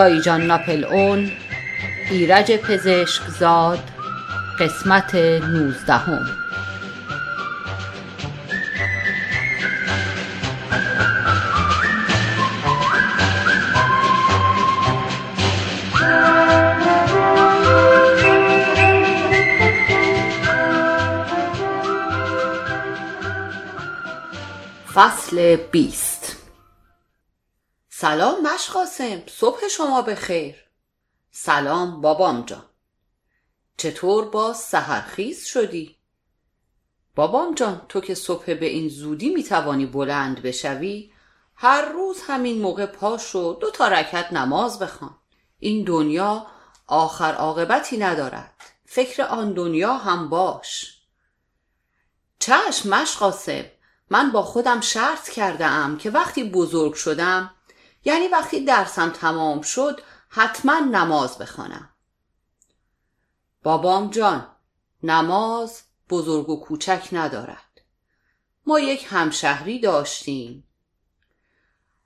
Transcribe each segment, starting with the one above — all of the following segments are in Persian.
دایی جان ناپل اون. ایرج پزشک زاد قسمت نوزدهم. فصل بیست. سلام مشقاسم صبح شما بخیر. سلام بابام جان. چطور باز سهرخیز شدی؟ بابام جان تو که صبح به این زودی می‌توانی بلند بشوی هر روز همین موقع پاش و دو تا رکت نماز بخوان. این دنیا آخر عاقبتی ندارد. فکر آن دنیا هم باش. چشم مشقاسم من با خودم شرط کرده ام که وقتی بزرگ شدم یعنی وقتی درسم تمام شد حتما نماز بخوانم. بابام جان نماز بزرگ و کوچک ندارد. ما یک همشهری داشتیم.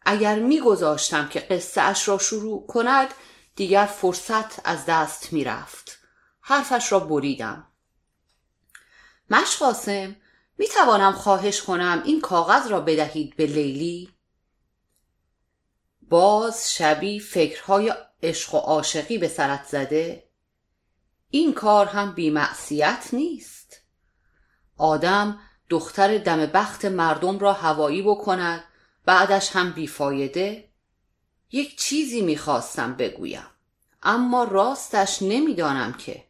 اگر میگذاشتم که قصه اش را شروع کند دیگر فرصت از دست می‌رفت. حرفش را بریدم. مشقاسم می توانم خواهش کنم این کاغذ را بدهید به لیلی؟ باز شبی فکرهای عشق و عاشقی به سرت زده؟ این کار هم بیمعصیت نیست. آدم دختر دم بخت مردم را هوایی بکند بعدش هم بیفایده؟ یک چیزی می‌خواستم بگویم اما راستش نمی‌دانم که.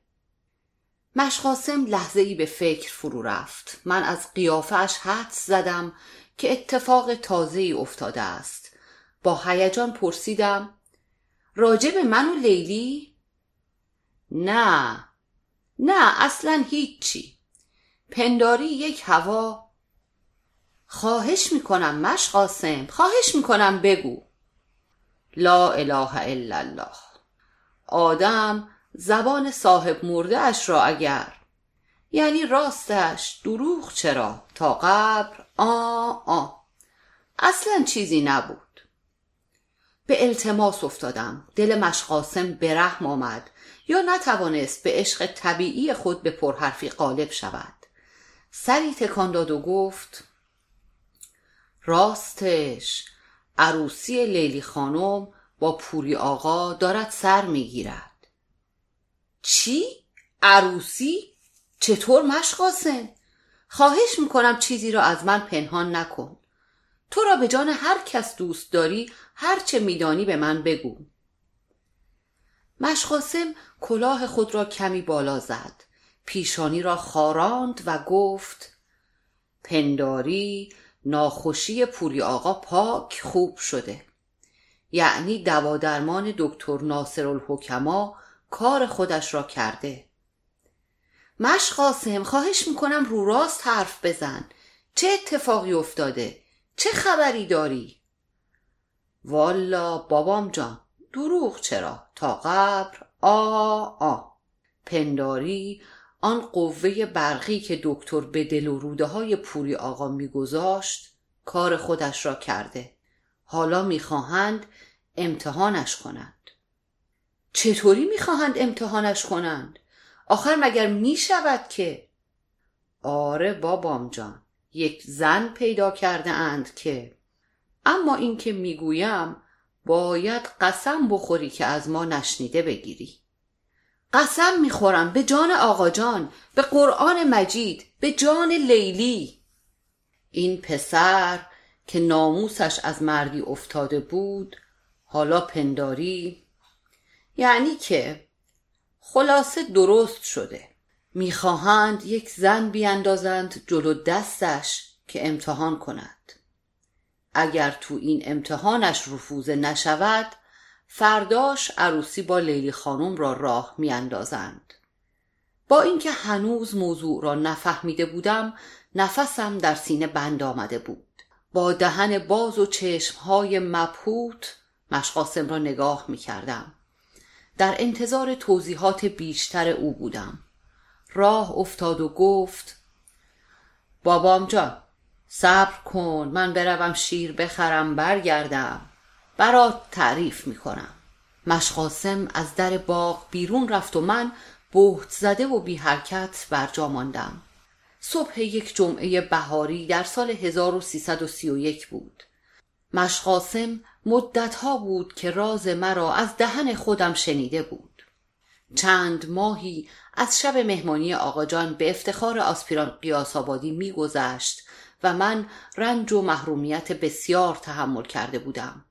مشقاسم لحظه ای به فکر فرو رفت. من از قیافش حدس زدم که اتفاق تازه ای افتاده است. با هیجان پرسیدم راجب من و لیلی؟ نه نه اصلا هیچی. پنداری یک هوا. خواهش می‌کنم مشقاسم خواهش می‌کنم بگو. لا اله الا الله. آدم زبان صاحب مرده اش را اگر یعنی راستش دروغ چرا تا قبر؟ آ آ. اصلا چیزی نبود. به التماس افتادم دل مشقاسم به رحم آمد یا نتوانست به عشق طبیعی خود به پرحرفی غالب شود سری تکان داد و گفت راستش عروسی لیلی خانم با پوری آقا دارد سر می‌گیرد چی؟ عروسی؟ چطور مشقاسم؟ خواهش می‌کنم چیزی را از من پنهان نکن تو را به جان هر کس دوست داری هر چه میدانی به من بگو. مشقاسم کلاه خود را کمی بالا زد. پیشانی را خاراند و گفت پنداری ناخوشی پوری آقا پاک خوب شده. یعنی دوا درمان دکتر ناصر الحکما کار خودش را کرده. مش قاسم خواهش می‌کنم رو راست حرف بزن. چه اتفاقی افتاده؟ چه خبری داری؟ والا بابام جان دروغ چرا؟ تا قبر؟ آ آ. پنداری آن قوه برقی که دکتر به دل و روده های پوری آقا میگذاشت کار خودش را کرده. حالا می‌خواهند امتحانش کنند. چطوری می‌خواهند امتحانش کنند؟ آخر مگر می‌شود که؟ آره بابام جان. یک زن پیدا کرده اند که اما اینکه می‌گویم باید قسم بخوری که از ما نشنیده بگیری. قسم می‌خورم به جان آقا جان به قرآن مجید به جان لیلی. این پسر که ناموسش از مردی افتاده بود حالا پنداری. یعنی که خلاصه درست شده. می‌خواهند یک زن بیاندازند جلو دستش که امتحان کند. اگر تو این امتحانش رفوزه نشود فرداش عروسی با لیلی خانم را راه میاندازند. با اینکه هنوز موضوع را نفهمیده بودم نفسم در سینه بند آمده بود. با دهن باز و چشمهای مبهوت مشقاسم را نگاه می‌کردم. در انتظار توضیحات بیشتر او بودم. راه افتاد و گفت بابام جان صبر کن من بروم شیر بخرم برگردم. برات تعریف می‌کنم. مشقاسم از در باغ بیرون رفت و من بهت زده و بی حرکت بر جا ماندم. صبح یک جمعه بهاری در سال 1331 بود. مشقاسم مدتها بود که راز مرا از دهن خودم شنیده بود. چند ماهی از شب مهمانی آقا به افتخار آسپیران قیاس آبادی میگذشت و من رنج و محرومیت بسیار تحمل کرده بودم.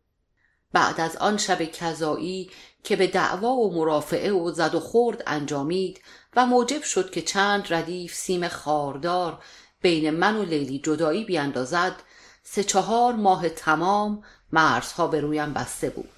بعد از آن شب کذایی که به دعوا و مرافعه و زد و خورد انجامید و موجب شد که چند ردیف سیم خاردار بین من و لیلی جدایی بیاندازد سه چهار ماه تمام مرزها به رویم بسته بود.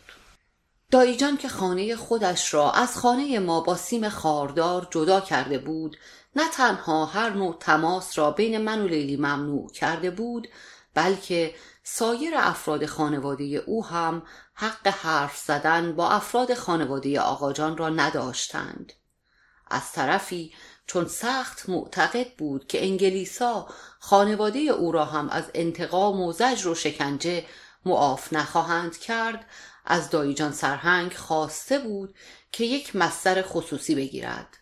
دایی جان که خانه خودش را از خانه ما با سیم خاردار جدا کرده بود نه تنها هر نوع تماس را بین من و لیلی ممنوع کرده بود بلکه سایر افراد خانواده او هم حق حرف زدن با افراد خانواده آقاجان را نداشتند. از طرفی چون سخت معتقد بود که انگلیسا خانواده او را هم از انتقام و زجر و شکنجه معاف نخواهند کرد از دایجان سرهنگ خواسته بود که یک مستر خصوصی بگیرد.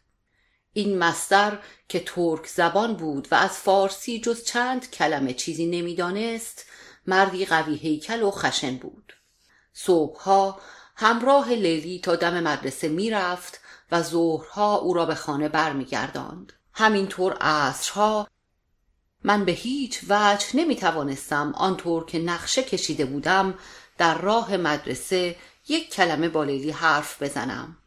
این مستر که ترک زبان بود و از فارسی جز چند کلمه چیزی نمی‌دانست مردی قوی هیکل و خشن بود. صبحها همراه لیلی تا دم مدرسه می‌رفت و ظهرها او را به خانه برمیگرداند. همینطور عصرها من به هیچ وجه نمی توانستم آنطور که نقشه کشیده بودم در راه مدرسه یک کلمه با لیلی حرف بزنم.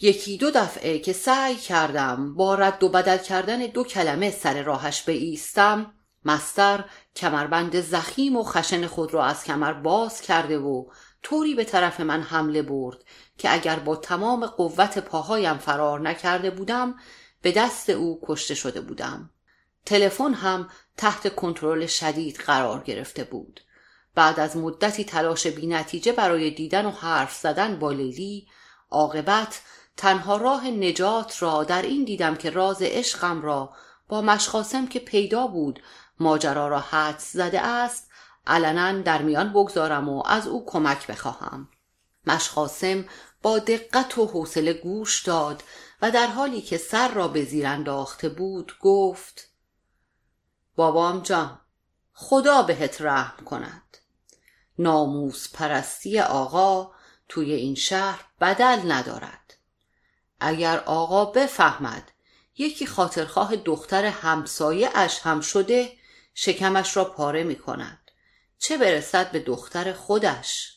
یکی دو دفعه که سعی کردم با رد و بدل کردن دو کلمه سر راهش ایستم مستر کمربند زخیم و خشن خود را از کمر باز کرده و طوری به طرف من حمله برد که اگر با تمام قوت پاهایم فرار نکرده بودم به دست او کشته شده بودم. تلفن هم تحت کنترل شدید قرار گرفته بود. بعد از مدتی تلاش بینتیجه برای دیدن و حرف زدن با لیلی عاقبت تنها راه نجات را در این دیدم که راز عشقم را با مشخاصم که پیدا بود ماجرا را حدس زده است علنا در میان بگذارم و از او کمک بخواهم. مشخاصم با دقت و حوصله گوش داد و در حالی که سر را به زیر انداخته بود گفت بابام جان خدا بهت رحم کند. ناموس پرستی آقا توی این شهر بدل ندارد. اگر آقا بفهمد یکی خاطرخواه دختر همسایه اش هم شده شکمش را پاره می کند چه برسد به دختر خودش؟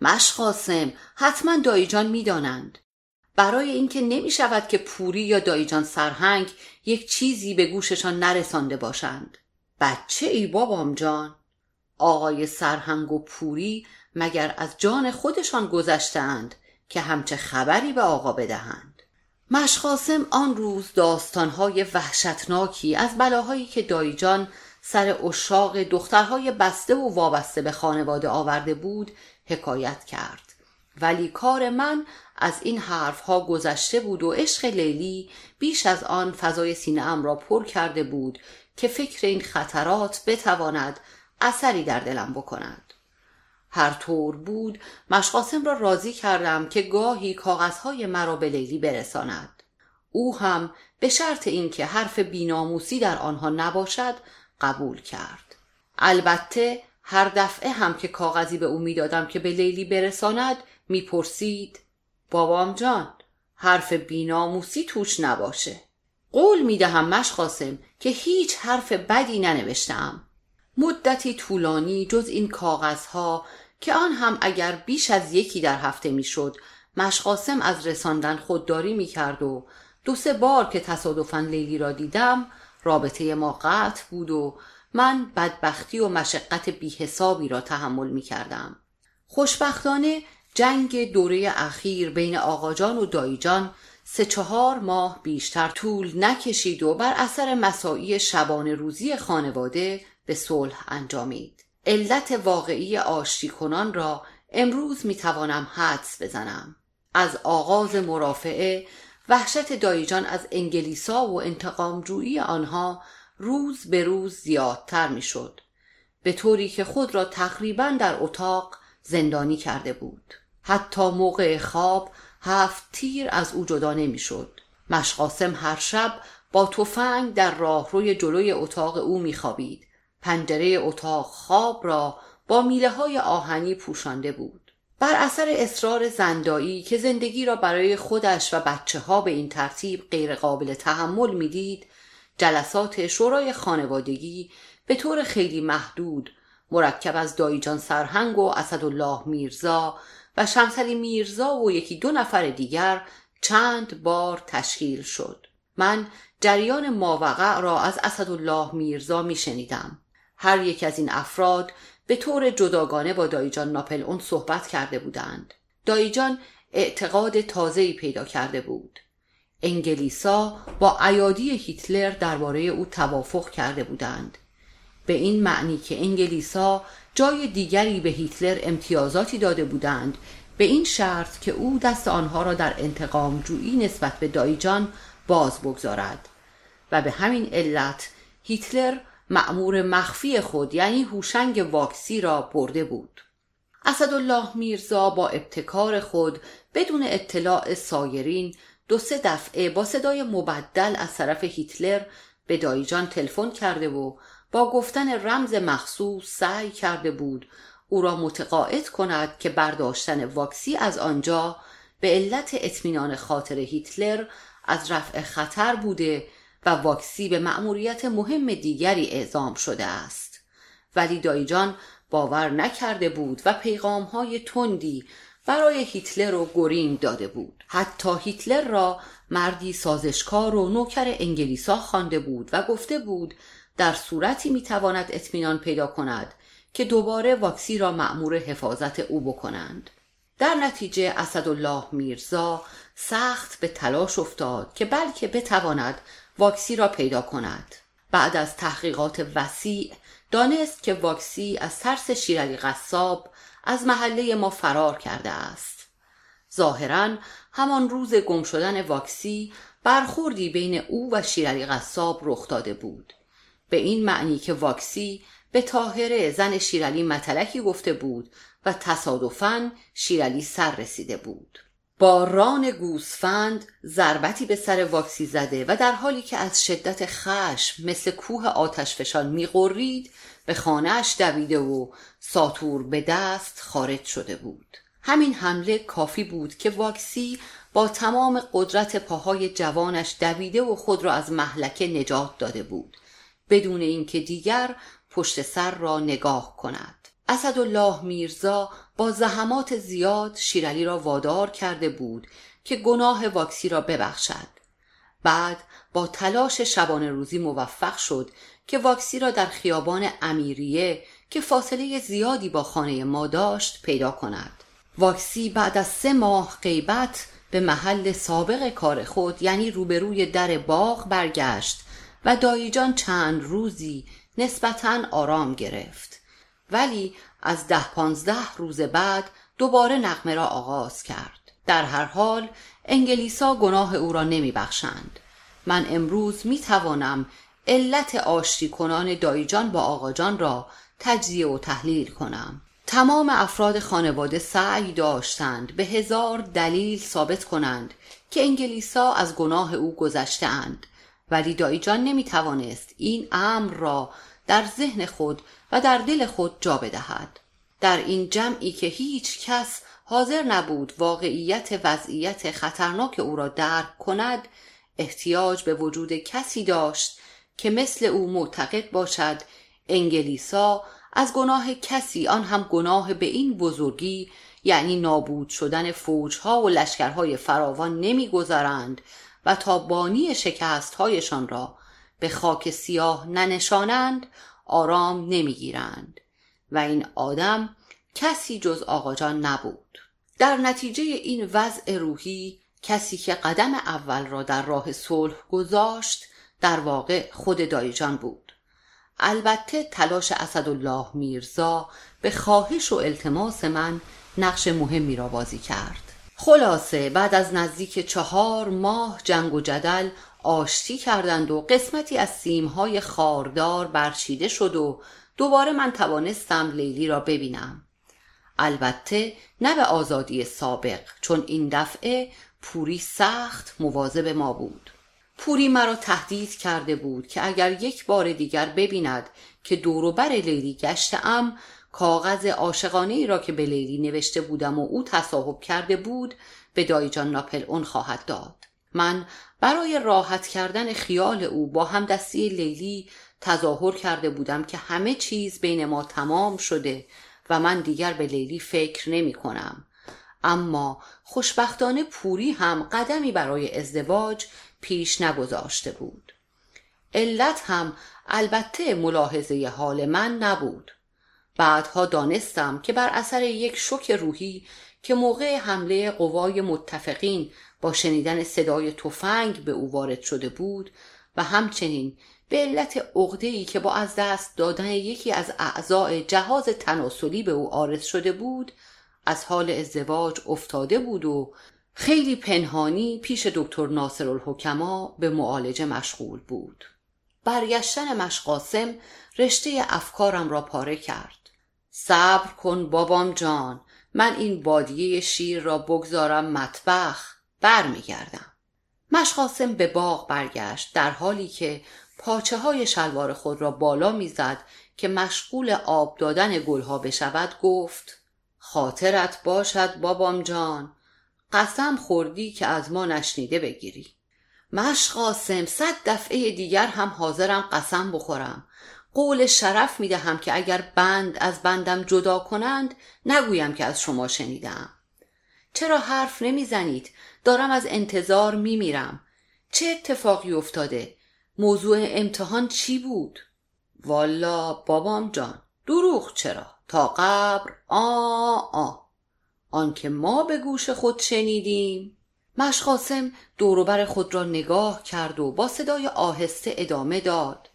مشقاسم حتما دایجان می‌دانند. برای اینکه نمی شود که پوری یا دایجان سرهنگ یک چیزی به گوششان نرسانده باشند. بچه ای بابام جان. آقای سرهنگ و پوری مگر از جان خودشان گذشتند که همچه خبری به آقا بدهند؟ مشقاسم آن روز داستانهای وحشتناکی از بلاهایی که دایجان سر اشاق دخترهای بسته و وابسته به خانواده آورده بود حکایت کرد. ولی کار من از این حرفها گذشته بود و عشق لیلی بیش از آن فضای سینه ام را پر کرده بود که فکر این خطرات بتواند اثری در دلم بکند. هر طور بود مشقاسم را راضی کردم که گاهی کاغذهای مرا به لیلی برساند. او هم به شرط اینکه حرف بیناموسی در آنها نباشد قبول کرد. البته هر دفعه هم که کاغذی به او می‌دادم که به لیلی برساند می‌پرسید بابام جان حرف بیناموسی توش نباشه. قول می‌دهم مشخاصم که هیچ حرف بدی ننوشتم مدتی طولانی جز این کاغذها که آن هم اگر بیش از یکی در هفته می‌شد مشقاسم از رساندن خودداری می‌کرد و دو سه بار که تصادفا لیلی را دیدم رابطه ما قطع بود و من بدبختی و مشقت بیحسابی را تحمل می کردم. خوشبختانه جنگ دوره اخیر بین آقاجان و دایجان سه چهار ماه بیشتر طول نکشید و بر اثر مساعی شبان روزی خانواده به صلح انجامید. علت واقعی آشتی کنان را امروز می توانم حدس بزنم. از آغاز مرافعه وحشت دایجان از انگلیسا و انتقامجویی آنها روز به روز زیادتر می‌شد به طوری که خود را تقریبا در اتاق زندانی کرده بود حتی موقع خواب هفت تیر از او جدا نمی‌شد مشقاسم هر شب با تفنگ در راهروی جلوی اتاق او میخوابید پنجره اتاق خواب را با میله های آهنی پوشانده بود. بر اثر اصرار زندایی که زندگی را برای خودش و بچه ها به این ترتیب غیرقابل تحمل می‌دید جلسات شورای خانوادگی به طور خیلی محدود مرکب از دایجان سرهنگ و اسدالله میرزا و شمسلی میرزا و یکی دو نفر دیگر چند بار تشکیل شد. من جریان ماوقع را از اسدالله میرزا میشنیدم. هر یک از این افراد به طور جداگانه با دایجان ناپل اون صحبت کرده بودند. دایجان اعتقاد تازه‌ای پیدا کرده بود. انگلیسا با ایادی هیتلر درباره او توافق کرده بودند. به این معنی که انگلیسا جای دیگری به هیتلر امتیازاتی داده بودند به این شرط که او دست آنها را در انتقام جویی نسبت به دایجان باز بگذارد. و به همین علت هیتلر معمور مخفی خود یعنی هوشنگ واکسی را برده بود. اسدالله میرزا با ابتکار خود بدون اطلاع سایرین دو سه دفعه با صدای مبدل از طرف هیتلر به دایجان تلفن کرده و با گفتن رمز مخصوص سعی کرده بود او را متقاعد کند که برداشتن واکسی از آنجا به علت اطمینان خاطر هیتلر از رفع خطر بوده و واکسی به مأموریت مهم دیگری اعزام شده است. ولی دایجان باور نکرده بود و پیغام های تندی برای هیتلر رو گرین داده بود. حتی هیتلر را مردی سازشکار و نوکر انگلیسا خوانده بود و گفته بود در صورتی می‌تواند اطمینان پیدا کند که دوباره واکسی را مأمور حفاظت او بکنند. در نتیجه اسدالله میرزا سخت به تلاش افتاد که بلکه بتواند واکسی را پیدا کند. بعد از تحقیقات وسیع دانست که واکسی از ترس شیرعلی قصاب از محله ما فرار کرده است. ظاهرا همان روز گم شدن واکسی برخوردی بین او و شیرعلی قصاب رخ داده بود. به این معنی که واکسی به تاهره زن شیرعلی متلکی گفته بود و تصادفاً شیرعلی سر رسیده بود. با ران گوسفند ضربتی به سر واکسی زده و در حالی که از شدت خشم مثل کوه آتش فشان میقرید به خانهاش دویده و ساتور به دست خارج شده بود. همین حمله کافی بود که واکسی با تمام قدرت پاهای جوانش دویده و خود را از محلکه نجات داده بود بدون اینکه دیگر پشت سر را نگاه کند. اسدالله میرزا با زحمات زیاد شیرعلی را وادار کرده بود که گناه واکسی را ببخشد. بعد با تلاش شبانه روزی موفق شد که واکسی را در خیابان امیریه که فاصله زیادی با خانه ما داشت پیدا کند. واکسی بعد از سه ماه غیبت به محل سابق کار خود یعنی روبروی در باغ برگشت و دایجان چند روزی نسبتا آرام گرفت. ولی از ده پانزده روز بعد دوباره نقمه را آغاز کرد. در هر حال انگلیسا گناه او را نمی بخشند. من امروز می توانم علت آشتی کنان دایجان با آقاجان را تجزیه و تحلیل کنم. تمام افراد خانواده سعی داشتند به هزار دلیل ثابت کنند که انگلیسا از گناه او گذشتهاند. ولی دایجان نمی توانست این امر را در ذهن خود و در دل خود جا بدهد. در این جمعی که هیچ کس حاضر نبود واقعیت وضعیت خطرناک او را درک کند احتیاج به وجود کسی داشت که مثل او معتقد باشد انگلیسا از گناه کسی آن هم گناه به این بزرگی یعنی نابود شدن فوجها و لشکرهای فراوان نمی‌گذارند و تا بانی شکستهایشان را به خاک سیاه ننشانند آرام نمی‌گیرند. و این آدم کسی جز آقاجان نبود. در نتیجه این وضع روحی کسی که قدم اول را در راه صلح گذاشت در واقع خود دایجان بود. البته تلاش اسدالله میرزا به خواهش و التماس من نقش مهمی را بازی کرد. خلاصه بعد از نزدیک چهار ماه جنگ و جدل آشتی کردند و قسمتی از سیمهای خاردار برچیده شد و دوباره من توانستم لیلی را ببینم. البته نه به آزادی سابق چون این دفعه پوری سخت مواظب ما بود. پوری مرا تهدید کرده بود که اگر یک بار دیگر ببیند که دوروبر لیلی گشتم کاغذ عاشقانه ای را که به لیلی نوشته بودم و او تصاحب کرده بود به دایجان ناپل اون خواهد داد. من برای راحت کردن خیال او با هم دستی لیلی تظاهر کرده بودم که همه چیز بین ما تمام شده و من دیگر به لیلی فکر نمی کنم. اما خوشبختانه پوری هم قدمی برای ازدواج پیش نگذاشته بود علت هم البته ملاحظه حال من نبود بعدها دانستم که بر اثر یک شک روحی که موقع حمله قوای متفقین با شنیدن صدای تفنگ به او وارد شده بود و همچنین به علت ای که با از دست دادن یکی از اعضای جهاز تناسلی به او آرز شده بود از حال ازدواج افتاده بود و خیلی پنهانی پیش دکتر ناصر الحکما به معالجه مشغول بود. برگشتن مشقاسم رشته افکارم را پاره کرد. صبر کن بابام جان من این بادیه شیر را بگذارم مطبخ. برمیگردم. مشقاسم به باغ برگشت در حالی که پاچه های شلوار خود را بالا می‌زد که مشغول آب دادن گلها بشود گفت خاطرت باشد بابام جان. قسم خوردی که از ما نشنیده بگیری. مشقاسم صد دفعه دیگر هم حاضرم قسم بخورم. قول شرف می دهم که اگر بند از بندم جدا کنند نگویم که از شما شنیدم. چرا حرف نمی‌زنید؟ دارم از انتظار میمیرم. چه اتفاقی افتاده؟ موضوع امتحان چی بود؟ والا بابام جان دروغ چرا؟ تا قبر؟ آ آ. آنکه ما به گوش خود شنیدیم. مشقاسم دوروبر خود را نگاه کرد و با صدای آهسته ادامه داد.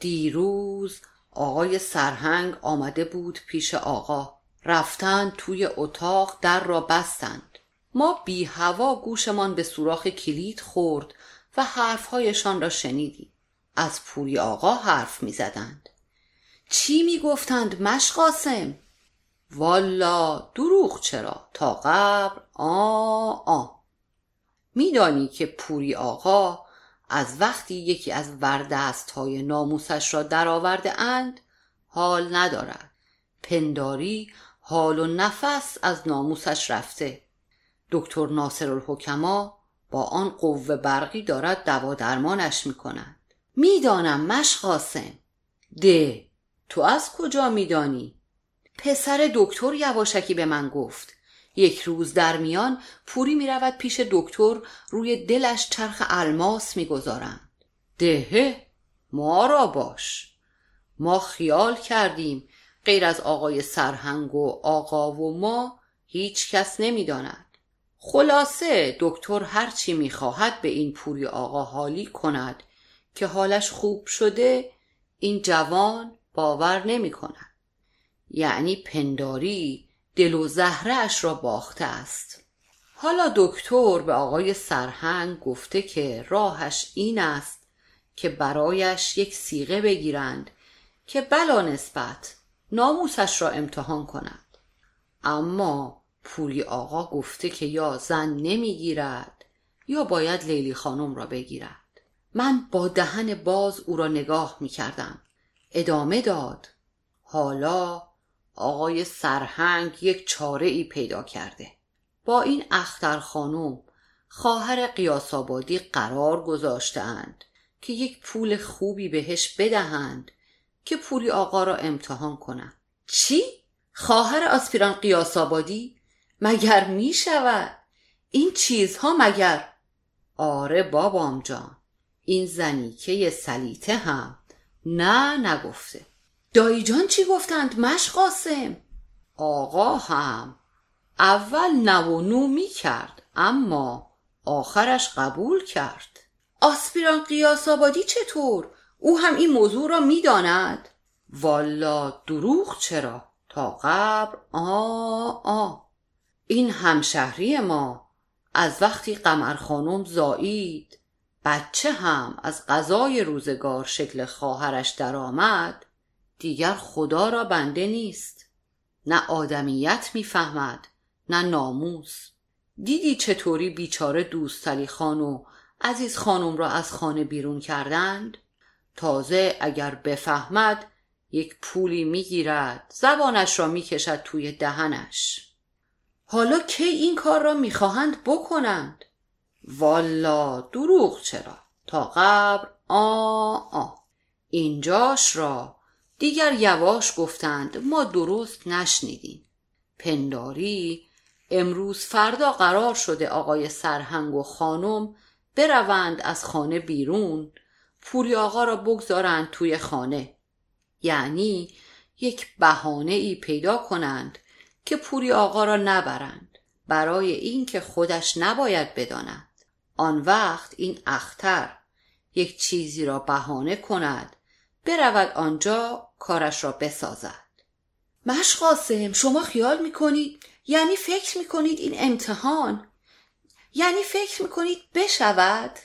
دیروز آقای سرهنگ آمده بود پیش آقا. رفتند توی اتاق در را بستند. ما بی هوا گوشمان به سوراخ کلید خورد و حرفهایشان را شنیدیم. از پوری آقا حرف می زدند. چی می گفتند مشقاسم؟ والا دروغ چرا؟ تا قبر؟ آ آ. میدانی که پوری آقا از وقتی یکی از وردست های ناموسش را درآورده اند حال ندارد. پنداری حال و نفس از ناموسش رفته. دکتر ناصر الحکما با آن قوه برقی دارد دوا درمانش می کند می‌دانم مشقاسم ده. تو از کجا میدانی؟ پسر دکتر یواشکی به من گفت. یک روز در میان پوری می رود پیش دکتر روی دلش چرخ الماس می‌گذارند دهه. ما را باش ما خیال کردیم غیر از آقای سرهنگ و آقا و ما هیچ کس نمی‌داند. خلاصه دکتر هرچی می‌خواهد به این پوری آقا حالی کند که حالش خوب شده این جوان باور نمی کند. یعنی پنداری دل و زهرش را باخته است حالا دکتر به آقای سرهنگ گفته که راهش این است که برایش یک سیغه بگیرند که بلا نسبت ناموسش را امتحان کند اما پولی آقا گفته که یا زن نمی‌گیرد یا باید لیلی خانم را بگیرد. من با دهن باز او را نگاه می کردم ادامه داد. حالا آقای سرهنگ یک چاره ای پیدا کرده. با این اختر خانم خواهر قیاسابادی قرار گذاشتهاند که یک پول خوبی بهش بدهند که پولی آقا را امتحان کنند چی؟ خواهر آسپیران قیاسابادی؟ مگر می شود؟ این چیزها مگر؟ آره بابام جان این زنیکه سلیته هم نه نگفته. دایی جان چی گفتند؟ مش قاسم. آقا هم اول نو و نو می کرد اما آخرش قبول کرد. آسپیران قیاس آبادی چطور؟ او هم این موضوع را می‌داند والا دروغ چرا؟ تا قبر آ آ. این همشهری ما از وقتی قمر خانم زایید بچه هم از غذای روزگار شکل خواهرش درآمد دیگر خدا را بنده نیست. نه آدمیت می‌فهمد نه ناموس. دیدی چطوری بیچاره دوستلی و عزیز خانم را از خانه بیرون کردند؟ تازه اگر بفهمد یک پولی می‌گیرد زبانش را می‌کشد توی دهنش. حالا کی این کار را می‌خواهند بکنند؟ والا دروغ چرا؟ تا قبر؟ آ آ. اینجاش را دیگر یواش گفتند ما درست نشنیدیم. پنداری امروز فردا قرار شده آقای سرهنگ و خانم بروند از خانه بیرون پوری آقا را بگذارند توی خانه. یعنی یک بهانه ای پیدا کنند که پوری آقا را نبرند. برای اینکه خودش نباید بداند. آن وقت این اختر یک چیزی را بهانه کند برود آنجا کارش را بسازد. مشقاسم شما خیال می‌کنید؟ یعنی فکر می‌کنید این امتحان؟ یعنی فکر می‌کنید بشود؟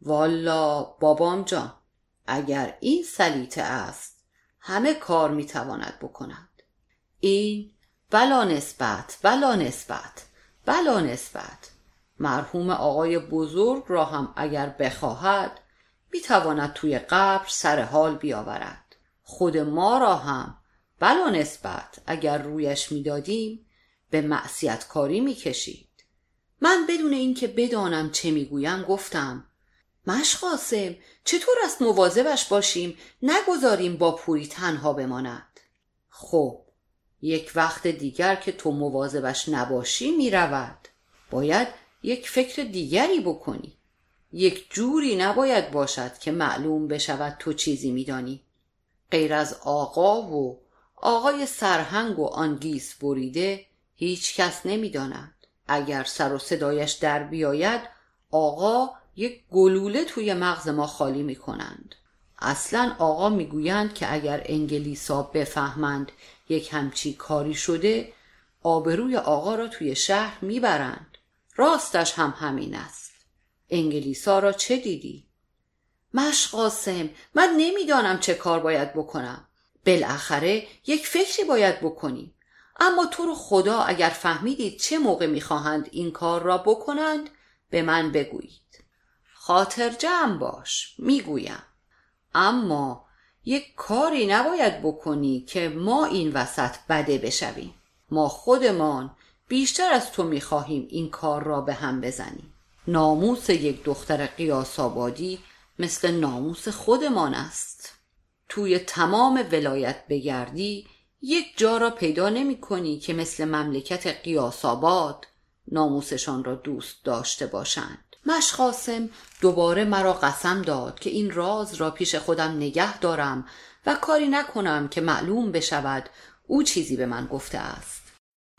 والا بابام جان اگر این سلیته است همه کار می‌تواند بکند. این بلا نسبت بلا نسبت بلا نسبت. مرحوم آقای بزرگ را هم اگر بخواهد می‌تواند توی قبر سر حال بیاورد. خود ما را هم بلا نسبت اگر رویش می‌دادیم به معصیت کاری می‌کشید. من بدون اینکه بدانم چه می‌گویم گفتم مشقاسم چطور است مواظبش باشیم؟ نگذاریم با پوری تنها بماند. خب یک وقت دیگر که تو مواظبش نباشی می‌رود. باید یک فکر دیگری بکنی. یک جوری نباید باشد که معلوم بشود تو چیزی میدانی. غیر از آقا و آقای سرهنگ و آن گیس بریده هیچ کس نمی‌داند. اگر سر و صدایش در بیاید آقا یک گلوله توی مغز ما خالی می کنند. اصلا آقا می‌گویند که اگر انگلیسا بفهمند یک همچی کاری شده آبروی آقا را توی شهر می‌برند. راستش هم همین است. انگلیسا را چه دیدی؟ مش قاسم من نمی‌دانم چه کار باید بکنم. بالاخره یک فکری باید بکنیم. اما تو رو خدا اگر فهمیدید چه موقع می‌خواهند این کار را بکنند به من بگویید. خاطر جمع باش می‌گویم. اما یک کاری نباید بکنی که ما این وسط بده بشویم. ما خودمان بیشتر از تو می‌خواهیم این کار را به هم بزنیم. ناموس یک دختر قیاس آبادی مثل ناموس خودمان است. توی تمام ولایت بگردی یک جا را پیدا نمی کنی که مثل مملکت قیاس آباد ناموسشان را دوست داشته باشند. مشخاصم دوباره مرا قسم داد که این راز را پیش خودم نگه دارم و کاری نکنم که معلوم بشود او چیزی به من گفته است.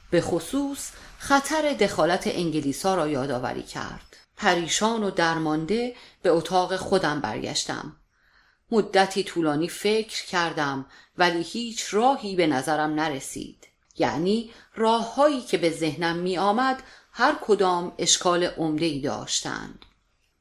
به خصوص خطر دخالت انگلیسا را یادآوری کرد. پریشان و درمانده به اتاق خودم برگشتم. مدتی طولانی فکر کردم ولی هیچ راهی به نظرم نرسید. یعنی راههایی که به ذهنم می آمد هر کدام اشکال عمده ای داشتند.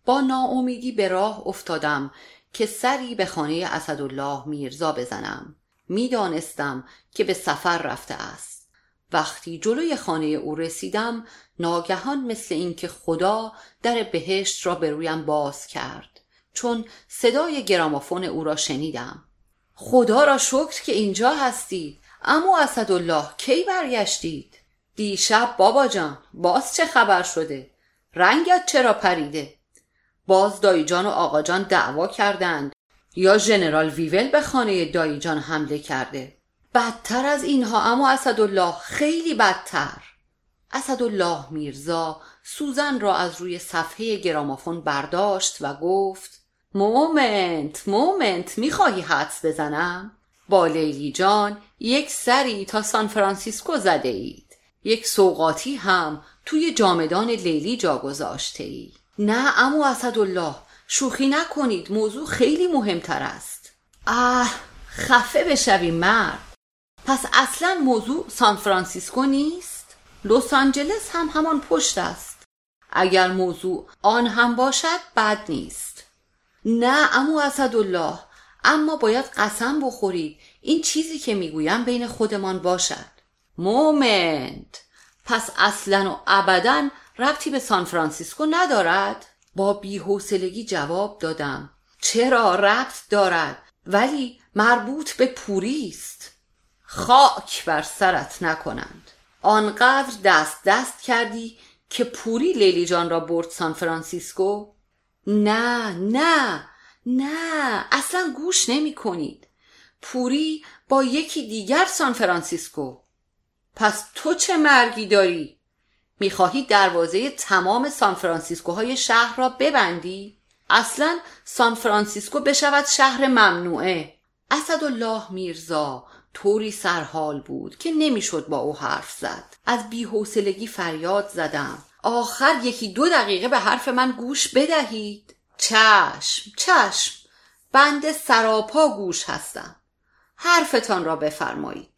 با ناامیدی به راه افتادم که سری به خانه اسدالله میرزا بزنم. می‌دانستم که به سفر رفته است. وقتی جلوی خانه او رسیدم ناگهان مثل اینکه خدا در بهشت را به رویم باز کرد. چون صدای گرامافون او را شنیدم. خدا را شکر که اینجا هستید اما اسدالله کی برگشتید؟ دیشب بابا جان باز چه خبر شده؟ رنگت چرا پریده؟ باز دایی جان و آقا جان دعوا کردند. یا ژنرال ویول به خانه دایی جان حمله کرده؟ بدتر از اینها اما اسدالله خیلی بدتر. اسدالله میرزا سوزن را از روی صفحه گرامافون برداشت و گفت moment moment می‌خواهی حدس بزنم؟ با لیلی جان یک سری تا سان فرانسیسکو زده اید یک سوقاتی هم توی جامدان لیلی جا گذاشته ای نه امو اسدالله شوخی نکنید موضوع خیلی مهمتر است. اه خفه بشوی مرد. پس اصلا موضوع سان فرانسیسکو نیست؟ لس آنجلس هم همان پشت است. اگر موضوع آن هم باشد بد نیست. نه امو اسدالله اما باید قسم بخورید. این چیزی که می‌گویم بین خودمان باشد. moment. پس اصلا و ابدا ربطی به سان فرانسیسکو ندارد؟ با بیحوصلگی جواب دادم. چرا ربط دارد؟ ولی مربوط به پوری است. خاک بر سرت نکنند. آنقدر دست دست کردی که پوری لیلی جان را برد سان فرانسیسکو. نه نه نه اصلا گوش نمی کنید. پوری با یکی دیگر سان فرانسیسکو. پس تو چه مرگی داری؟ می‌خواهی دروازه تمام سان فرانسیسکوهای شهر را ببندی؟ اصلا سان فرانسیسکو بشود شهر ممنوعه. اسدالله میرزا طوری سرحال بود که نمی‌شد با او حرف زد. از بیحوصلگی فریاد زدم. آخر یکی دو دقیقه به حرف من گوش بدهید. چشم چشم. بند سراپا گوش هستم. حرفتان را بفرمایید.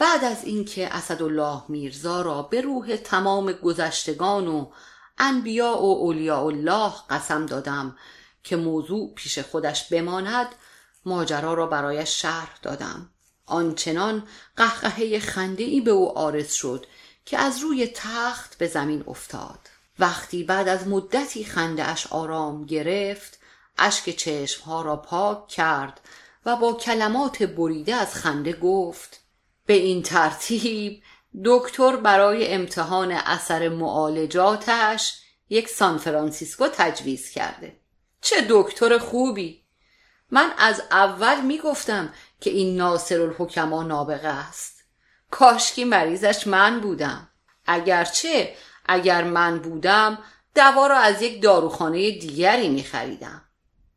بعد از اینکه اسدالله میرزا را به روح تمام گذشتگان و انبیا و اولیاء الله قسم دادم که موضوع پیش خودش بماند ماجرا را برایش شرح دادم. آنچنان قهقهه خنده به او آرز شد که از روی تخت به زمین افتاد. وقتی بعد از مدتی خنده اش آرام گرفت اشک چشمها را پاک کرد و با کلمات بریده از خنده گفت به این ترتیب دکتر برای امتحان اثر معالجاتش یک سان فرانسیسکو تجویز کرده. چه دکتر خوبی! من از اول می‌گفتم که این ناصر الحکما نابغه است. کاشکی مریضش من بودم. اگرچه اگر من بودم دوا را از یک داروخانه دیگری می خریدم.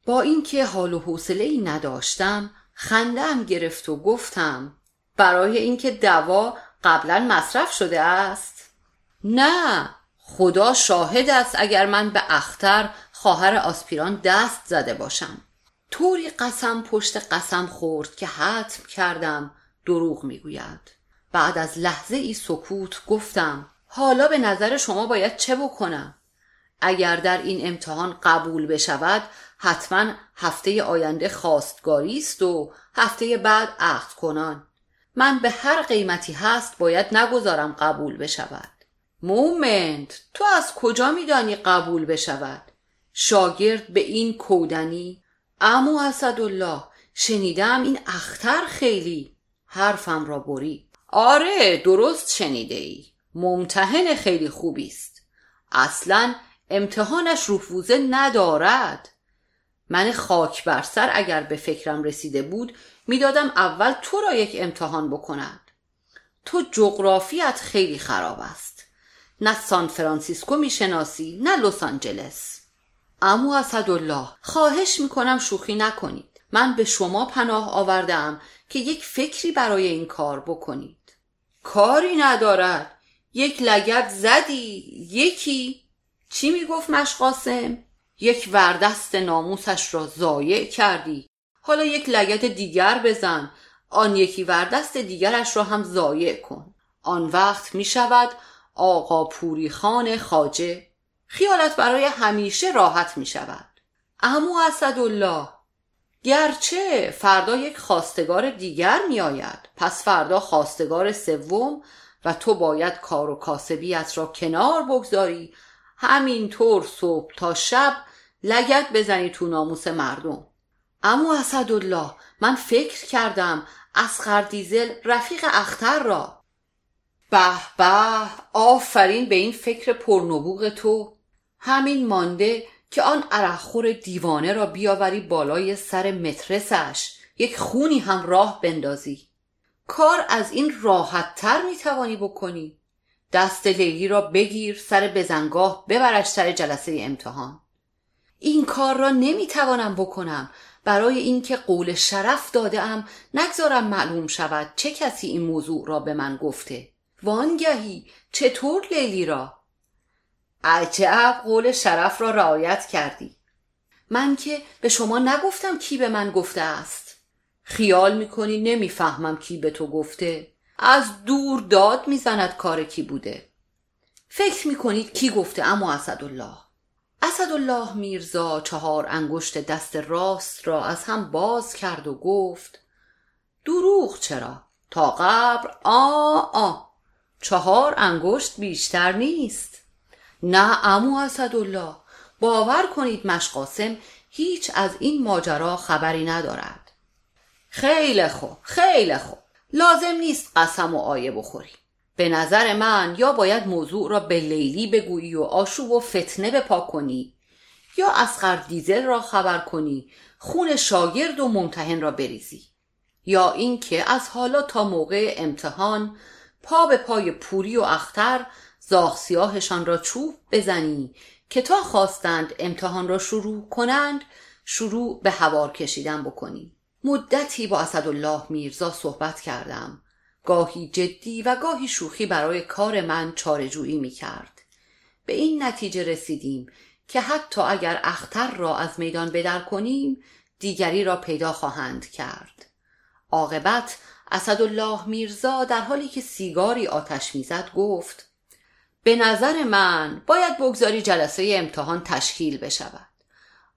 با اینکه حال و حوصله ای نداشتم خندم گرفت و گفتم برای اینکه دوا قبلا مصرف شده است. نه خدا شاهد است اگر من به اختر خواهر آسپیران دست زده باشم. طوری قسم پشت قسم خورد که حتم کردم دروغ می‌گوید. بعد از لحظه ای سکوت گفتم حالا به نظر شما باید چه بکنم؟ اگر در این امتحان قبول بشود حتما هفته آینده خواستگاری است و هفته بعد عقد کنان. من به هر قیمتی هست باید نگذارم قبول بشود. مومنت تو از کجا میدانی قبول بشود؟ شاگرد به این کودنی؟ امو اسدالله شنیدم این اختر خیلی. حرفم را بری آره درست شنیده ای ممتحن خیلی خوبی است. اصلا امتحانش رفوزه ندارد. من خاک بر سر اگر به فکرم رسیده بود می‌دادم اول تو را یک امتحان بکند تو جغرافیت خیلی خراب است. نه سان فرانسیسکو می‌شناسی نه لس آنجلس. امو اسدالله خواهش می‌کنم شوخی نکنید. من به شما پناه آوردم که یک فکری برای این کار بکنید. کاری ندارد. یک لگت زدی یکی. چی می‌گفت مشقاسم؟ یک وردست ناموسش را ضایع کردی. حالا یک لگت دیگر بزن. آن یکی وردست دیگرش را هم ضایع کن. آن وقت می شود آقا پوری خان خاجه خیالت برای همیشه راحت می شود. امو اسدالله. گرچه فردا یک خواستگار دیگر می آید. پس فردا خواستگار سوم و تو باید کار و کاسبیت را کنار بگذاری. همینطور صبح تا شب لگت بزنی تو ناموس مردم. اما اسدالله من فکر کردم اسخر دیزل رفیق اختر را. به به آفرین به این فکر پرنبوغ تو. همین مانده که آن عرقخور دیوانه را بیاوری بالای سر مترسش. یک خونی هم راه بندازی. کار از این راحت تر می توانی بکنی. دست لیلی را بگیر سر بزنگاه ببرش سر جلسه امتحان. این کار را نمی توانم بکنم. برای اینکه قول شرف داده ام نگذارم معلوم شود چه کسی این موضوع را به من گفته. وانگهی چطور لیلی را؟ عجب قول شرف را رعایت کردی. من که به شما نگفتم کی به من گفته است. خیال می‌کنی نمی‌فهمم کی به تو گفته. از دور داد می‌زند کار کی بوده. فکر می‌کنید کی گفته اما اسدالله؟ اسدالله میرزا چهار انگشت دست راست را از هم باز کرد و گفت دروغ چرا؟ تا قبر؟ آ آ چهار انگشت بیشتر نیست. نه امو اسدالله باور کنید مشقاسم هیچ از این ماجرا خبری ندارد. خیلی خوب خیلی خوب. لازم نیست قسم و آیه بخوری به نظر من یا باید موضوع را به لیلی بگویی و آشوب و فتنه بپا کنی یا اسقر دیزل را خبر کنی خون شاگرد و ممتحن را بریزی. یا اینکه از حالا تا موقع امتحان پا به پای پوری و اختر زاغ سیاهشان را چوب بزنی که تا خواستند امتحان را شروع کنند شروع به هوار کشیدن بکنی. مدتی با اسدالله میرزا صحبت کردم. گاهی جدی و گاهی شوخی برای کار من چارجویی می کرد. به این نتیجه رسیدیم که حتی اگر اختر را از میدان بدر کنیم دیگری را پیدا خواهند کرد. عاقبت اسدالله میرزا در حالی که سیگاری آتش می‌زد گفت به نظر من باید بگذاری جلسه امتحان تشکیل بشود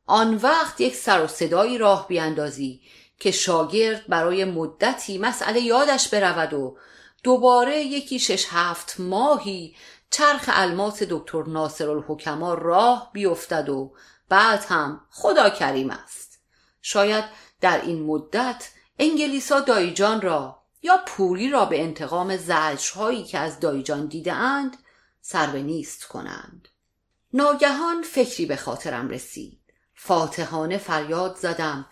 آن وقت یک سر و صدایی راه بیاندازی که شاگرد برای مدتی مسئله یادش برود و دوباره یکی شش هفت ماهی چرخ الماس دکتر ناصر الحکما راه بیفتد و بعد هم خدا کریم است. شاید در این مدت انگلیسا دایجان را یا پوری را به انتقام زجرهایی که از دایجان دیده اند سر به نیست کنند. ناگهان فکری به خاطرم رسید. فاتحانه فریاد زدم.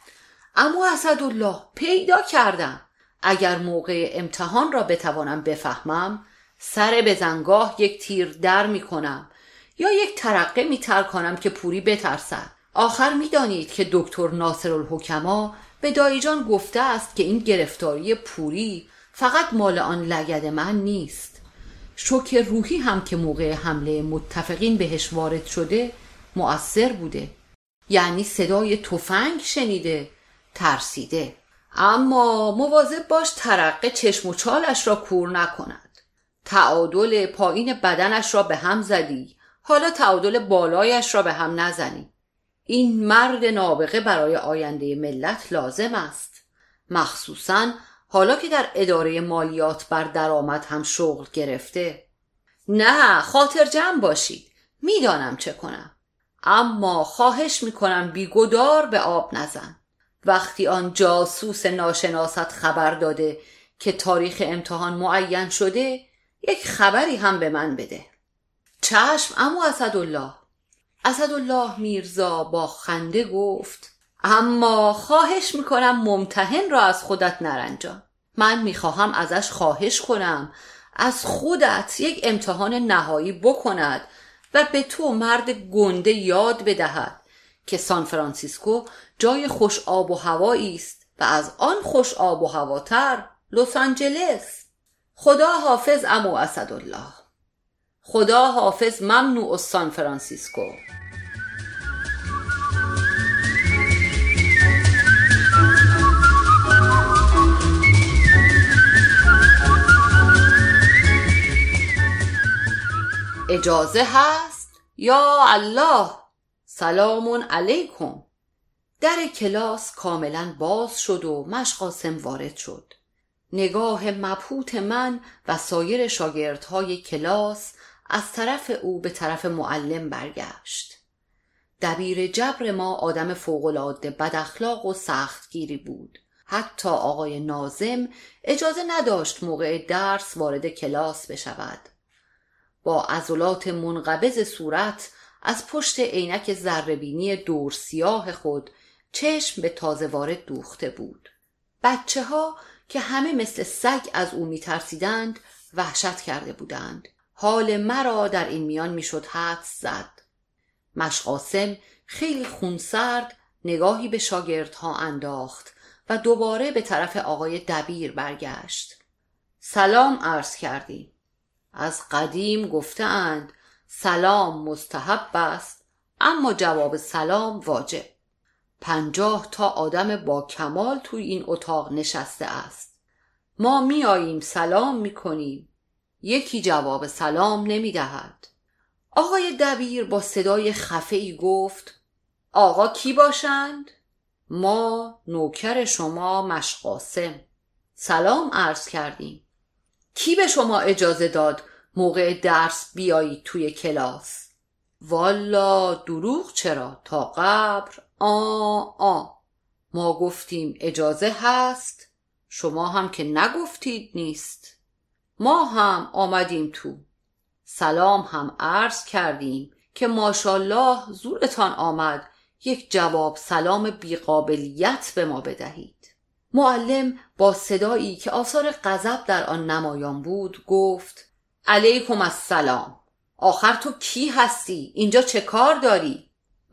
اما اسدالله پیدا کردم. اگر موقع امتحان را بتوانم بفهمم سر به زنگاه یک تیر در می کنم یا یک ترقه می کنم که پوری بترسد. آخر می‌دانید که دکتر ناصر الحکما به دایجان گفته است که این گرفتاری پوری فقط مال آن لگد من نیست. شوک روحی هم که موقع حمله متفقین بهش وارد شده مؤثر بوده. یعنی صدای تفنگ شنیده. ترسیده. اما مواظب باش ترقه چشم و چالش را کور نکند. تعادل پایین بدنش را به هم زدی. حالا تعادل بالایش را به هم نزنی. این مرد نابغه برای آینده ملت لازم است. مخصوصا حالا که در اداره مالیات بر درآمد هم شغل گرفته. نه خاطر جمع باشید. می‌دانم چه کنم. اما خواهش می‌کنم بیگدار به آب نزن. وقتی آن جاسوس ناشناست خبر داده که تاریخ امتحان معین شده یک خبری هم به من بده. چشم اما اسدالله. اسدالله میرزا با خنده گفت اما خواهش می‌کنم ممتحن را از خودت نرنجان. من می‌خواهم ازش خواهش کنم از خودت یک امتحان نهایی بکند و به تو مرد گنده یاد بدهد که سان فرانسیسکو جای خوش آب و هوایی است و از آن خوش آب و هواتر لس آنجلس. خدا حافظ عمو اسدالله. خدا حافظ ممنوع سان فرانسیسکو. اجازه هست؟ یا الله سلام علیکم. در کلاس کاملا باز شد و مشقاسم وارد شد. نگاه مبهوت من و سایر شاگردهای کلاس از طرف او به طرف معلم برگشت. دبیر جبر ما آدم فوقالعاده بد اخلاق و سختگیری بود. حتی آقای نازم اجازه نداشت موقع درس وارد کلاس بشود. با عضلات منقبض صورت از پشت عینک زربینی دور سیاه خود چشم به تازه وارد دوخته بود. بچه ها که همه مثل سگ از او میترسیدند وحشت کرده بودند. حال مرا در این میان می‌شد حد زد. مشقاسم خیلی خونسرد نگاهی به شاگردها انداخت و دوباره به طرف آقای دبیر برگشت. سلام عرض کردیم. از قدیم گفتهاند سلام مستحب است اما جواب سلام واجب. پنجاه تا آدم با کمال توی این اتاق نشسته است. ما میاییم سلام می‌کنیم. یکی جواب سلام نمی‌دهد. آقای دبیر با صدای خفه ای گفت آقا کی باشند؟ ما نوکر شما مشقاسم. سلام عرض کردیم. کی به شما اجازه داد موقع درس بیایید توی کلاس؟ والا دروغ چرا؟ تا قبر؟ آ آ ما گفتیم اجازه هست. شما هم که نگفتید نیست. ما هم آمدیم تو. سلام هم عرض کردیم که ماشالله زورتان آمد یک جواب سلام بیقابلیت به ما بدهید. معلم با صدایی که آثار غضب در آن نمایان بود گفت علیکم السلام. آخر تو کی هستی؟ اینجا چه کار داری؟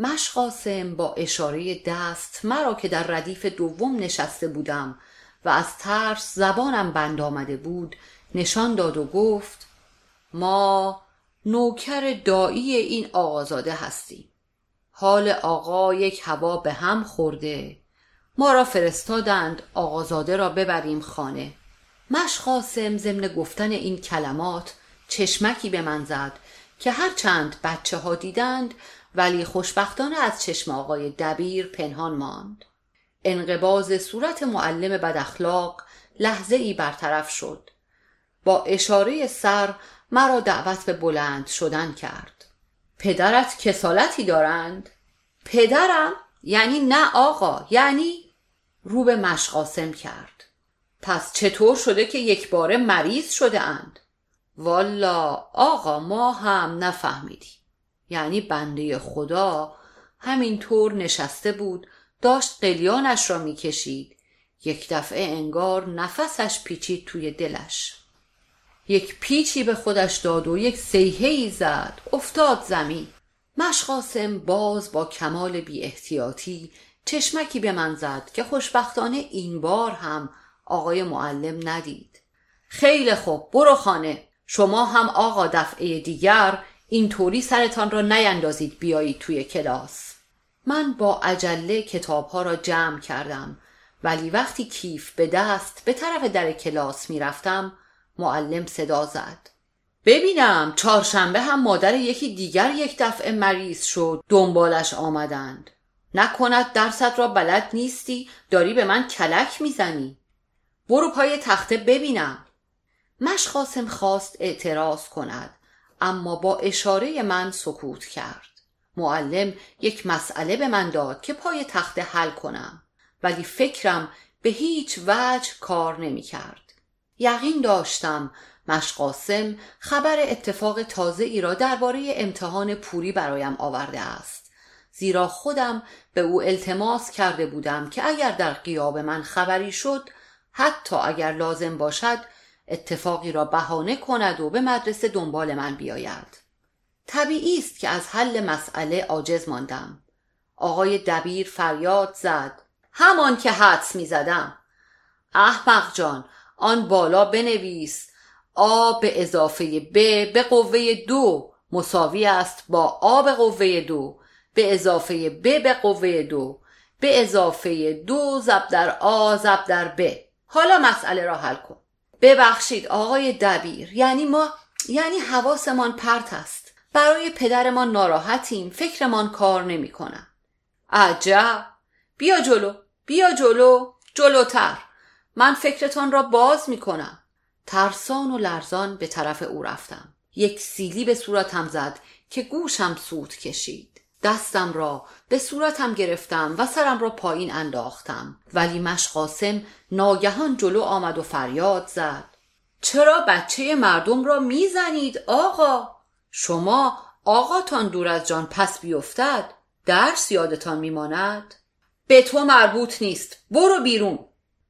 مشقاسم با اشاره دست مرا که در ردیف دوم نشسته بودم و از ترس زبانم بند آمده بود نشان داد و گفت ما نوکر دایی این آقازاده هستیم. حال آقا یک هوا به هم خورده. ما را فرستادند آقازاده را ببریم خانه. مشقاسم ضمن گفتن این کلمات چشمکی به من زد که هرچند بچه ها دیدند ولی خوشبختانه از چشم آقای دبیر پنهان ماند انقباز صورت معلم بد اخلاق لحظه ای برطرف شد با اشاره سر مرا دعوت به بلند شدن کرد پدرت کسالتی دارند؟ پدرم؟ یعنی نه آقا یعنی رو به مشقاسم کرد پس چطور شده که یک باره مریض شده اند؟ والا آقا ما هم نفهمیدیم یعنی بنده خدا همینطور نشسته بود داشت قلیانش را می‌کشید. یک دفعه انگار نفسش پیچید توی دلش. یک پیچی به خودش داد و یک سیهی زد. افتاد زمین. مشقاسم باز با کمال بی احتیاطی چشمکی به من زد که خوشبختانه این بار هم آقای معلم ندید. خیلی خوب برو خانه. شما هم آقا دفعه دیگر اینطوری سرتان را نیندازید بیایید توی کلاس. من با عجله کتابها را جمع کردم. ولی وقتی کیف به دست به طرف در کلاس می‌رفتم معلم صدا زد. ببینم چهارشنبه هم مادر یکی دیگر یک دفعه مریض شد دنبالش آمدند. نکند درست را بلد نیستی؟ داری به من کلک می‌زنی؟ برو پای تخته ببینم. مشقاسم خواست اعتراض کند. اما با اشاره من سکوت کرد. معلم یک مسئله به من داد که پای تخته حل کنم ولی فکرم به هیچ وجه کار نمی کرد یقین داشتم مشقاسم خبر اتفاق تازه ای را درباره امتحان پوری برایم آورده است. زیرا خودم به او التماس کرده بودم که اگر در قیاب من خبری شد حتی اگر لازم باشد اتفاقی را بهانه کند و به مدرسه دنبال من بیاید. طبیعی است که از حل مسئله عاجز ماندم. آقای دبیر فریاد زد. همان که حدس می زدم. احمق جان آن بالا بنویس. آ به اضافه ب به قوه دو. مساوی است با آ به قوه دو. به اضافه ب به قوه دو. به اضافه دو زب در آ زب در ب. حالا مسئله را حل کن. ببخشید آقای دبیر یعنی ما یعنی حواسمان پرت است. برای پدرمان ناراحتیم فکرمان کار نمی کنم عجب! بیا جلو بیا جلو جلوتر. من فکرتان را باز می کنم ترسان و لرزان به طرف او رفتم. یک سیلی به صورتم زد که گوشم سود کشید. دستم را به صورتم گرفتم و سرم را پایین انداختم. ولی مشقاسم ناگهان جلو آمد و فریاد زد. چرا بچه مردم را می‌زنید آقا؟ شما آقاتان دور از جان پس بیفتد درس یادتان میماند. به تو مربوط نیست برو بیرون.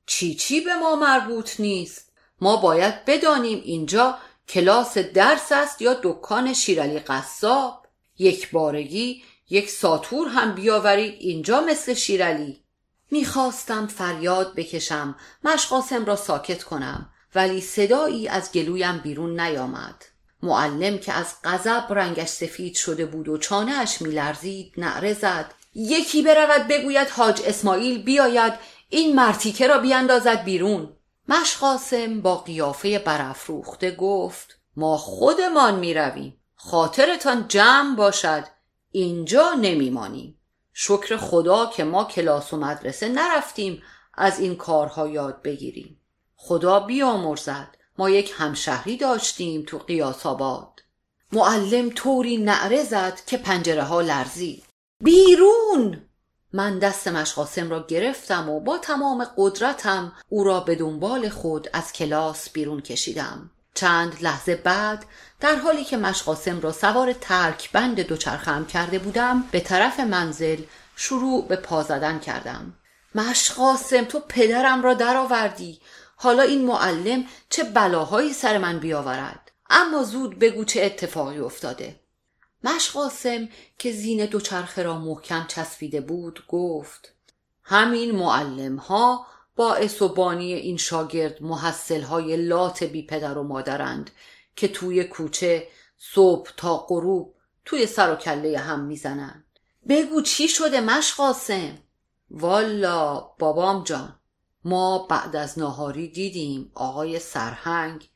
چی چی به ما مربوط نیست؟ ما باید بدانیم اینجا کلاس درس است یا دکان شیرالی قصاب. یک بارگی یک ساتور هم بیاورید اینجا مثل شیرالی می‌خواستم فریاد بکشم مشقاسم را ساکت کنم ولی صدایی از گلویم بیرون نیامد. معلم که از غضب رنگش سفید شده بود و چانهاش میلرزید نعره زد. یکی برود بگوید حاج اسماعیل بیاید این مرتیکه را بیاندازد بیرون. مشقاسم با قیافه برافروخته گفت ما خودمان می رویم خاطرتان جمع باشد. اینجا نمیمانیم. شکر خدا که ما کلاس و مدرسه نرفتیم از این کارها یاد بگیریم. خدا بیامرزد. ما یک همشهری داشتیم تو قیاس آباد معلم طوری نعره زد که پنجره ها لرزید. بیرون! من دست مشقاسم را گرفتم و با تمام قدرتم او را به دنبال خود از کلاس بیرون کشیدم. چند لحظه بعد در حالی که مشقاسم را سوار ترک بند دوچرخم کرده بودم به طرف منزل شروع به پا زدن کردم. مشقاسم تو پدرم را درآوردی. حالا این معلم چه بلاهایی سر من بیاورد. اما زود بگو چه اتفاقی افتاده. مشقاسم که زین دوچرخه را محکم چسبیده بود گفت همین معلم ها باعث و بانی این شاگرد محصل های لات بی پدر و مادرند که توی کوچه صبح تا غروب توی سر و کله هم می‌زنند بگو چی شده مشقاسم والا بابام جان ما بعد از ناهاری دیدیم آقای سرهنگ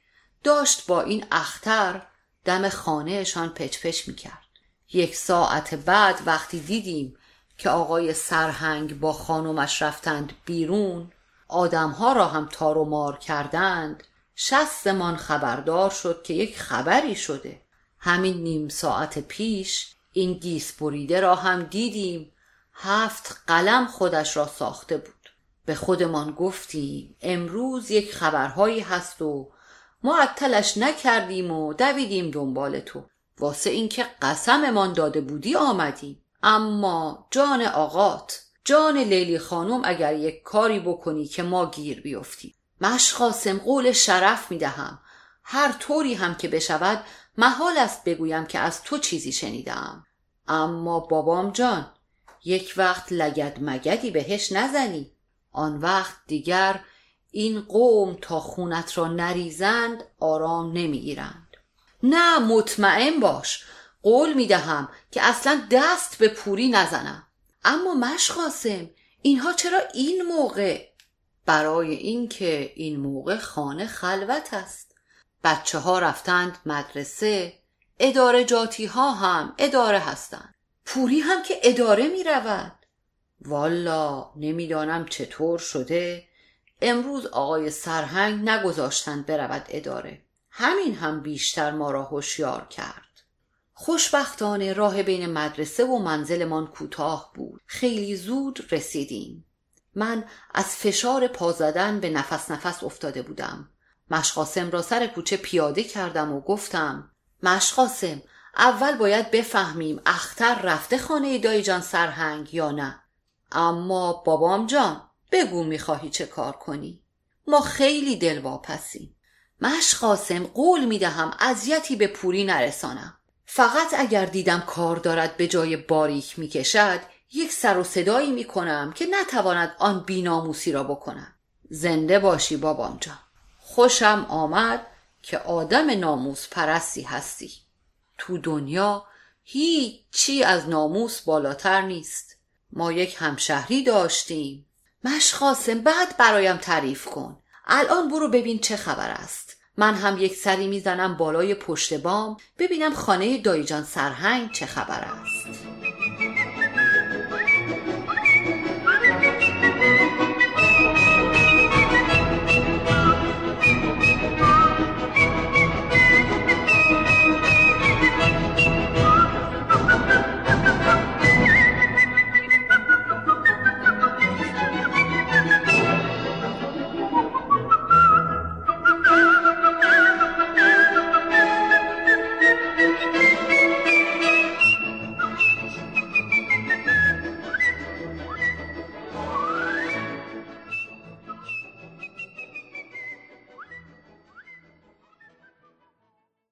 داشت با این اختر دم خانهشان پچ می‌کرد. یک ساعت بعد وقتی دیدیم که آقای سرهنگ با خانومش رفتند بیرون آدمها را هم تار و مار کردند. شستمان خبردار شد که یک خبری شده. همین نیم ساعت پیش این گیس بریده را هم دیدیم. هفت قلم خودش را ساخته بود. به خودمان گفتیم امروز یک خبرهایی هست و معطلش نکردیم و دویدیم دنبال تو. واسه اینکه قسممان داده بودی آمدیم اما جان آقات جان لیلی خانم اگر یک کاری بکنی که ما گیر بیفتیم. مشقاسم قول شرف می‌دهم. هر طوری هم که بشود محال است بگویم که از تو چیزی شنیدم. اما بابام جان یک وقت لگد مگدی بهش نزنی. آن وقت دیگر این قوم تا خونت را نریزند آرام نمی‌گیرند. نه مطمئن باش. قول می‌دهم که اصلا دست به پوری نزنم. اما مشقاسم اینها چرا این موقع؟ برای اینکه این موقع خانه خلوت است. بچه ها رفتند مدرسه اداره جاتی ها هم اداره هستند. پوری هم که اداره می رود والا نمی‌دانم چطور شده. امروز آقای سرهنگ نگذاشتند برود اداره. همین هم بیشتر ما را هوشیار کرد. خوشبختانه راه بین مدرسه و منزلمان کوتاه بود. خیلی زود رسیدیم. من از فشار پا زدن به نفس نفس افتاده بودم. مشقاسم را سر کوچه پیاده کردم و گفتم مشقاسم اول باید بفهمیم اختر رفته خانه دایی جان سرهنگ یا نه. اما بابام جان بگو می‌خواهی چه کار کنی. ما خیلی دلواپسیم. مشقاسم قول می‌دهم اذیتی به پوری نرسانم. فقط اگر دیدم کار دارد به جای باریک می‌کشد یک سر و صدایی می‌کنم که نتواند آن بیناموسی را بکنم. زنده باشی بابام جان خوشم آمد که آدم ناموس پرستی هستی. تو دنیا هیچی از ناموس بالاتر نیست. ما یک همشهری داشتیم. مشخاصم بعد برایم تعریف کن. الان برو ببین چه خبر است. من هم یک سری می‌زنم بالای پشت بام ببینم خانه دایجان سرهنگ چه خبر است.